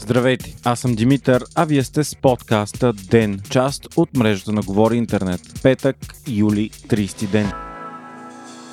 Здравейте, аз съм Димитър, а вие сте с подкаста ДЕН, част от мрежата на Говори Интернет. Петък, юли, 30 ден.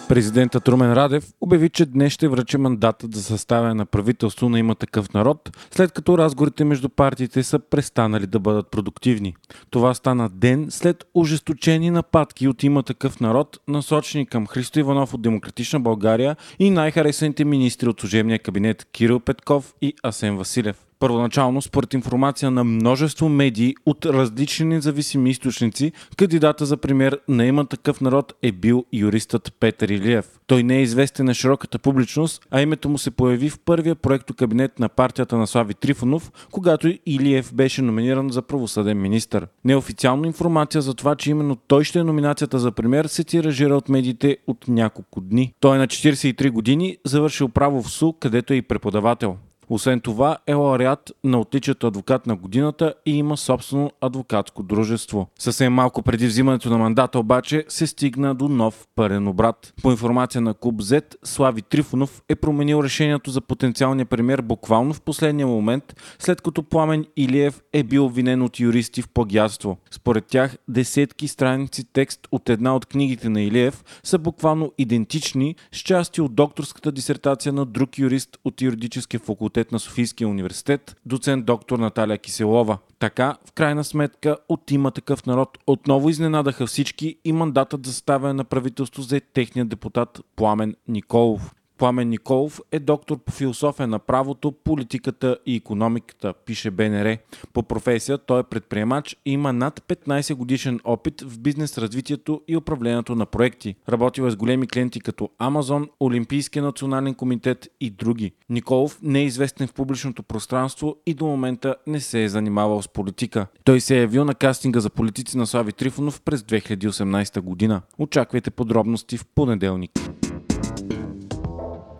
Президентът Румен Радев обяви, че днес ще връчи мандата за съставяне на правителство на има такъв народ, след като разговорите между партиите са престанали да бъдат продуктивни. Това стана ден след ожесточени нападки от има такъв народ, насочени към Христо Иванов от Демократична България и най-харесаните министри от служебния кабинет Кирил Петков и Асен Василев. Първоначално, според информация на множество медии от различни независими източници, кандидата за премьер на има такъв народ е бил юристът Петър Илиев. Той не е известен на широката публичност, а името му се появи в първия проекто кабинет на партията на Слави Трифонов, когато Илиев беше номиниран за правосъден министр. Неофициална информация за това, че именно той ще е номинацията за премьер, се тиражира от медиите от няколко дни. Той е на 43 години, завършил право в СУ, където е и преподавател. Освен това е лауреат на отличието адвокат на годината и има собствено адвокатско дружество. Съвсем малко преди взимането на мандата обаче се стигна до нов пърен обрат. По информация на Клуб Z, Слави Трифонов е променил решението за потенциалния премьер буквално в последния момент, след като Пламен Илиев е бил обвинен от юристи в плагиатство. Според тях десетки страници текст от една от книгите на Илиев са буквално идентични с части от докторската дисертация на друг юрист от юридическия факултет факултет на Софийския университет, доцент доктор Наталия Киселова. Така, в крайна сметка, от има такъв народ отново изненадаха всички и мандатът за ставане на правителство за техния депутат Пламен Николов. Пламен Николов е доктор по философия на правото, политиката и економиката, пише БНР. По професия той е предприемач и има над 15 годишен опит в бизнес развитието и управлението на проекти. Работил е с големи клиенти като Амазон, Олимпийския национален комитет и други. Николов не е известен в публичното пространство и до момента не се е занимавал с политика. Той се е явил на кастинга за политици на Слави Трифонов през 2018 година. Очаквайте подробности в понеделник.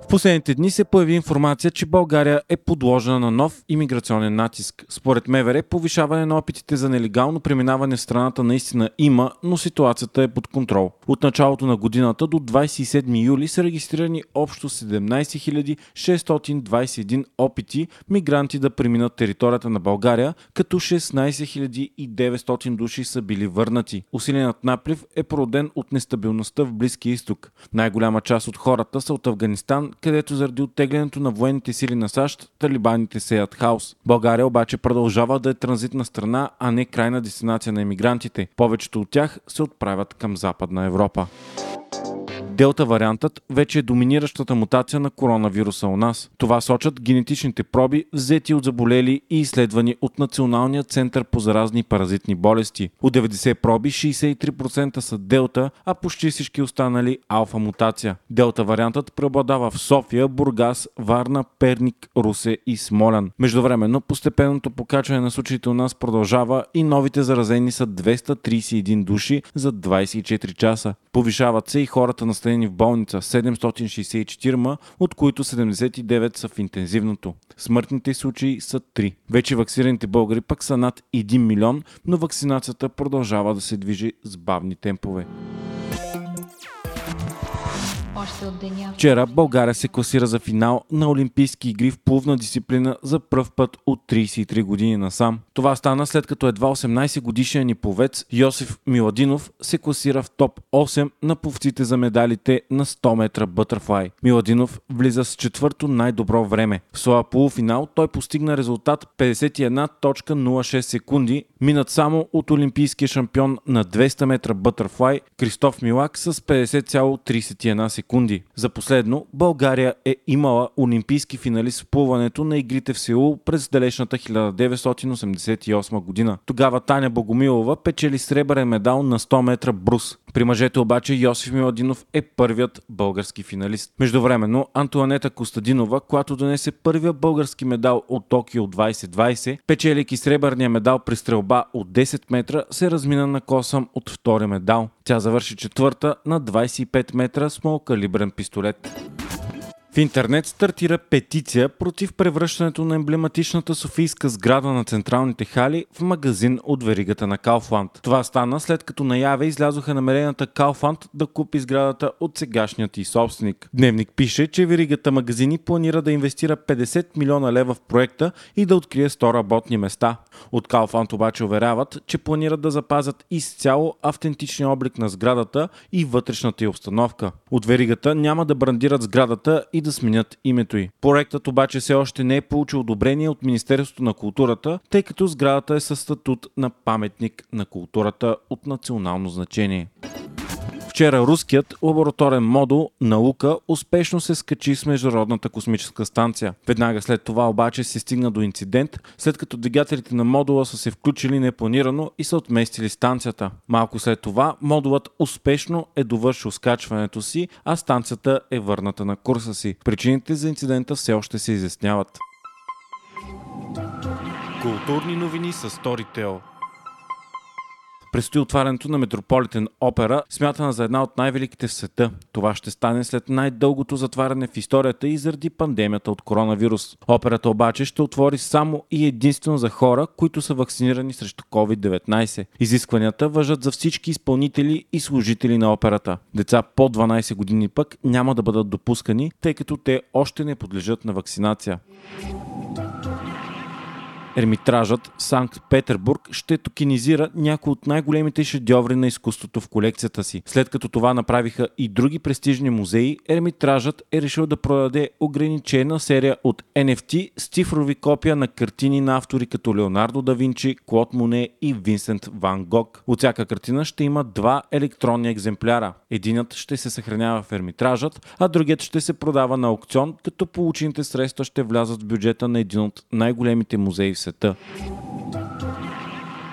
В последните дни се появи информация, че България е подложена на нов имиграционен натиск. Според МВР, повишаване на опитите за нелегално преминаване в страната наистина има, но ситуацията е под контрол. От началото на годината до 27 юли са регистрирани общо 17 621 опити мигранти да преминат територията на България, като 16 900 души са били върнати. Усиленият наплив е породен от нестабилността в Близкия изток. Най-голяма част от хората са от Афганистан, където заради оттеглянето на военните сили на САЩ, талибаните сеят хаос. България обаче продължава да е транзитна страна, а не крайна дестинация на емигрантите. Повечето от тях се отправят към Западна Европа. Делта вариантът вече е доминиращата мутация на коронавируса у нас. Това сочат генетичните проби, взети от заболели и изследвани от Националния център по заразни паразитни болести. От 90 проби 63% са делта, а почти всички останали алфа мутация. Делта вариантът преобладава в София, Бургас, Варна, Перник, Русе и Смолян. Междувременно постепенното покачване на случаите у нас продължава и новите заразени са 231 души за 24 часа. Повишават се и хората на настанени в болница 764, от които 79 са в интензивното. Смъртните случаи са 3. Вече вакцираните българи пък са над 1 милион, но вакцинацията продължава да се движи с бавни темпове още от деня. Вчера България се класира за финал на Олимпийски игри в плувна дисциплина за пръв път от 33 години насам. Това стана след като едва 18 годишен ни повец Йосиф Миладинов се класира в топ 8 на повците за медалите на 100 метра бътърфлай. Миладинов влиза с четвърто най-добро време. В своя полуфинал той постигна резултат 51.06 секунди, минат само от олимпийския шампион на 200 метра бътърфлай Кристоф Милак с 50,31 секунди секунди. За последно, България е имала олимпийски финалист в плуването на игрите в Сеул през далечната 1988 година. Тогава Таня Богомилова печели сребърен медал на 100 метра брус. При мъжете обаче Йосиф Миладинов е първият български финалист. Междувременно Антуанета Костадинова, която донесе първия български медал от Токио 2020, печелики сребърния медал при стрелба от 10 метра, се размина на косъм от втори медал. Тя завърши четвърта на 25 метра с малкалибрен пистолет. В интернет стартира петиция против превръщането на емблематичната софийска сграда на централните хали в магазин от веригата на Кауфланд. Това стана след като наяве излязоха намеренията Кауфланд да купи сградата от сегашният и собственик. Дневник пише, че веригата магазини планира да инвестира 50 милиона лева в проекта и да открие 100 работни места. От Кауфланд обаче уверяват, че планират да запазят изцяло автентичния облик на сградата и вътрешната й обстановка. От веригата няма да брандират сградата и да сменят името й. Проектът обаче все още не е получил одобрение от Министерството на културата, тъй като сградата е със статут на паметник на културата от национално значение. Вчера руският лабораторен модул наука успешно се скачи с Международната космическа станция. Веднага след това обаче се стигна до инцидент, след като двигателите на модула са се включили непланирано и са отместили станцията. Малко след това модулът успешно е довършил скачването си, а станцията е върната на курса си. Причините за инцидента все още се изясняват. Културни новини с Storytel Предстои отварянето на Метрополитен опера, смятана за една от най-великите в света. Това ще стане след най-дългото затваряне в историята и заради пандемията от коронавирус. Операта обаче ще отвори само и единствено за хора, които са вакцинирани срещу COVID-19. Изискванията въжат за всички изпълнители и служители на операта. Деца по 12 години пък няма да бъдат допускани, тъй като те още не подлежат на вакцинация. Ермитражът Санкт-Петербург ще токенизира някои от най-големите шедьоври на изкуството в колекцията си. След като това направиха и други престижни музеи, Ермитражът е решил да продаде ограничена серия от NFT с цифрови копия на картини на автори като Леонардо да Винчи, Клод Моне и Винсент Ван Гог. От всяка картина ще има два електронни екземпляра. Единът ще се съхранява в Ермитражът, а другият ще се продава на аукцион, като получените средства ще влязат в бюджета на един от най-големите музеи в света.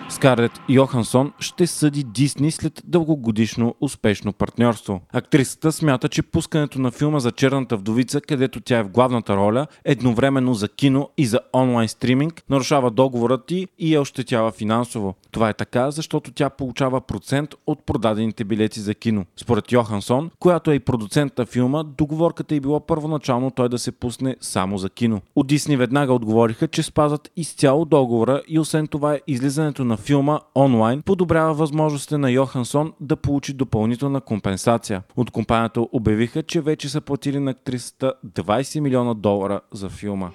Скарлет Йохансон ще съди Дисни след дългогодишно успешно партньорство. Актрисата смята, че пускането на филма за Черната вдовица, където тя е в главната роля, едновременно за кино и за онлайн стриминг, нарушава договорът ти и я ощетява финансово. Това е така, защото тя получава процент от продадените билети за кино. Според Йохансон, която е и продуцент на филма, договорката е била първоначално той да се пусне само за кино. От Дисни веднага отговориха, че спазват изцяло договора и освен това излизането на филма онлайн подобрява възможностите на Йохансон да получи допълнителна компенсация. От компанията обявиха, че вече са платили на актрисата 20 милиона долара за филма.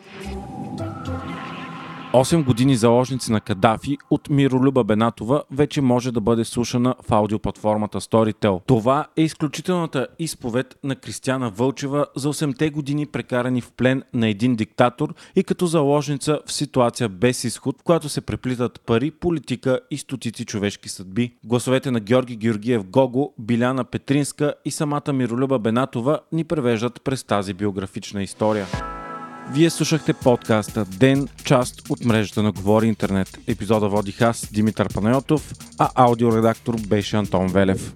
8 години заложници на Кадафи от Миролюба Бенатова вече може да бъде слушана в аудиоплатформата Storytel. Това е изключителната изповед на Кристияна Вълчева за 8-те години прекарани в плен на един диктатор и като заложница в ситуация без изход, в която се преплитат пари, политика и стотици човешки съдби. Гласовете на Георги Георгиев Гого, Биляна Петринска и самата Миролюба Бенатова ни превеждат през тази биографична история. Вие слушахте подкаста Ден, част от мрежата на Говори Интернет. Епизода водих аз, Димитър Панайотов, а аудиоредактор беше Антон Велев.